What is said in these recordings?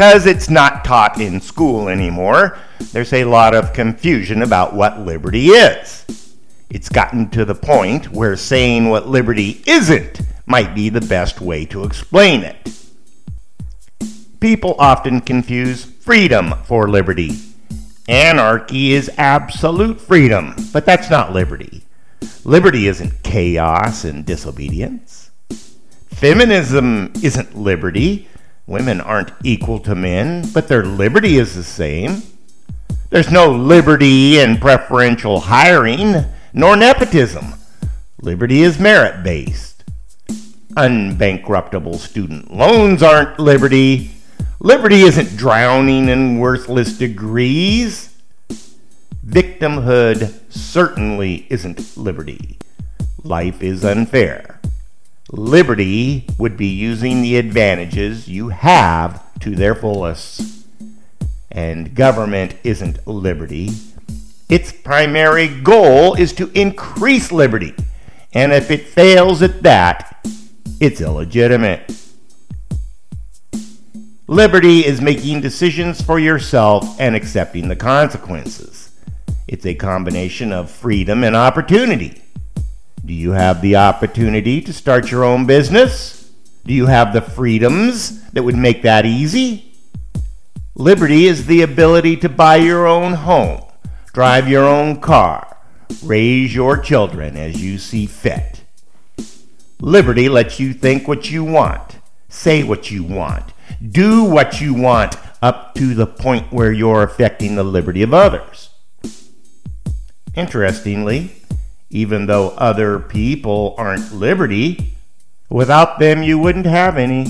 Because it's not taught in school anymore, there's a lot of confusion about what liberty is. It's gotten to the point where saying what liberty isn't might be the best way to explain it. People often confuse freedom for liberty. Anarchy is absolute freedom, but that's not liberty. Liberty isn't chaos and disobedience. Feminism isn't liberty. Women aren't equal to men, but their liberty is the same. There's no liberty in preferential hiring, nor nepotism. Liberty is merit based. Unbankruptable student loans aren't liberty. Liberty isn't drowning in worthless degrees. Victimhood certainly isn't liberty. Life is unfair. Liberty would be using the advantages you have to their fullest. And government isn't liberty. Its primary goal is to increase liberty. And if it fails at that, it's illegitimate. Liberty is making decisions for yourself and accepting the consequences. It's a combination of freedom and opportunity. Do you have the opportunity to start your own business? Do you have the freedoms that would make that easy? Liberty is the ability to buy your own home, drive your own car, raise your children as you see fit. Liberty lets you think what you want, say what you want, do what you want up to the point where you're affecting the liberty of others. Interestingly, even though other people aren't liberty, without them you wouldn't have any.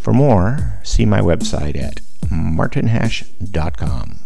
For more, see my website at martinhash.com.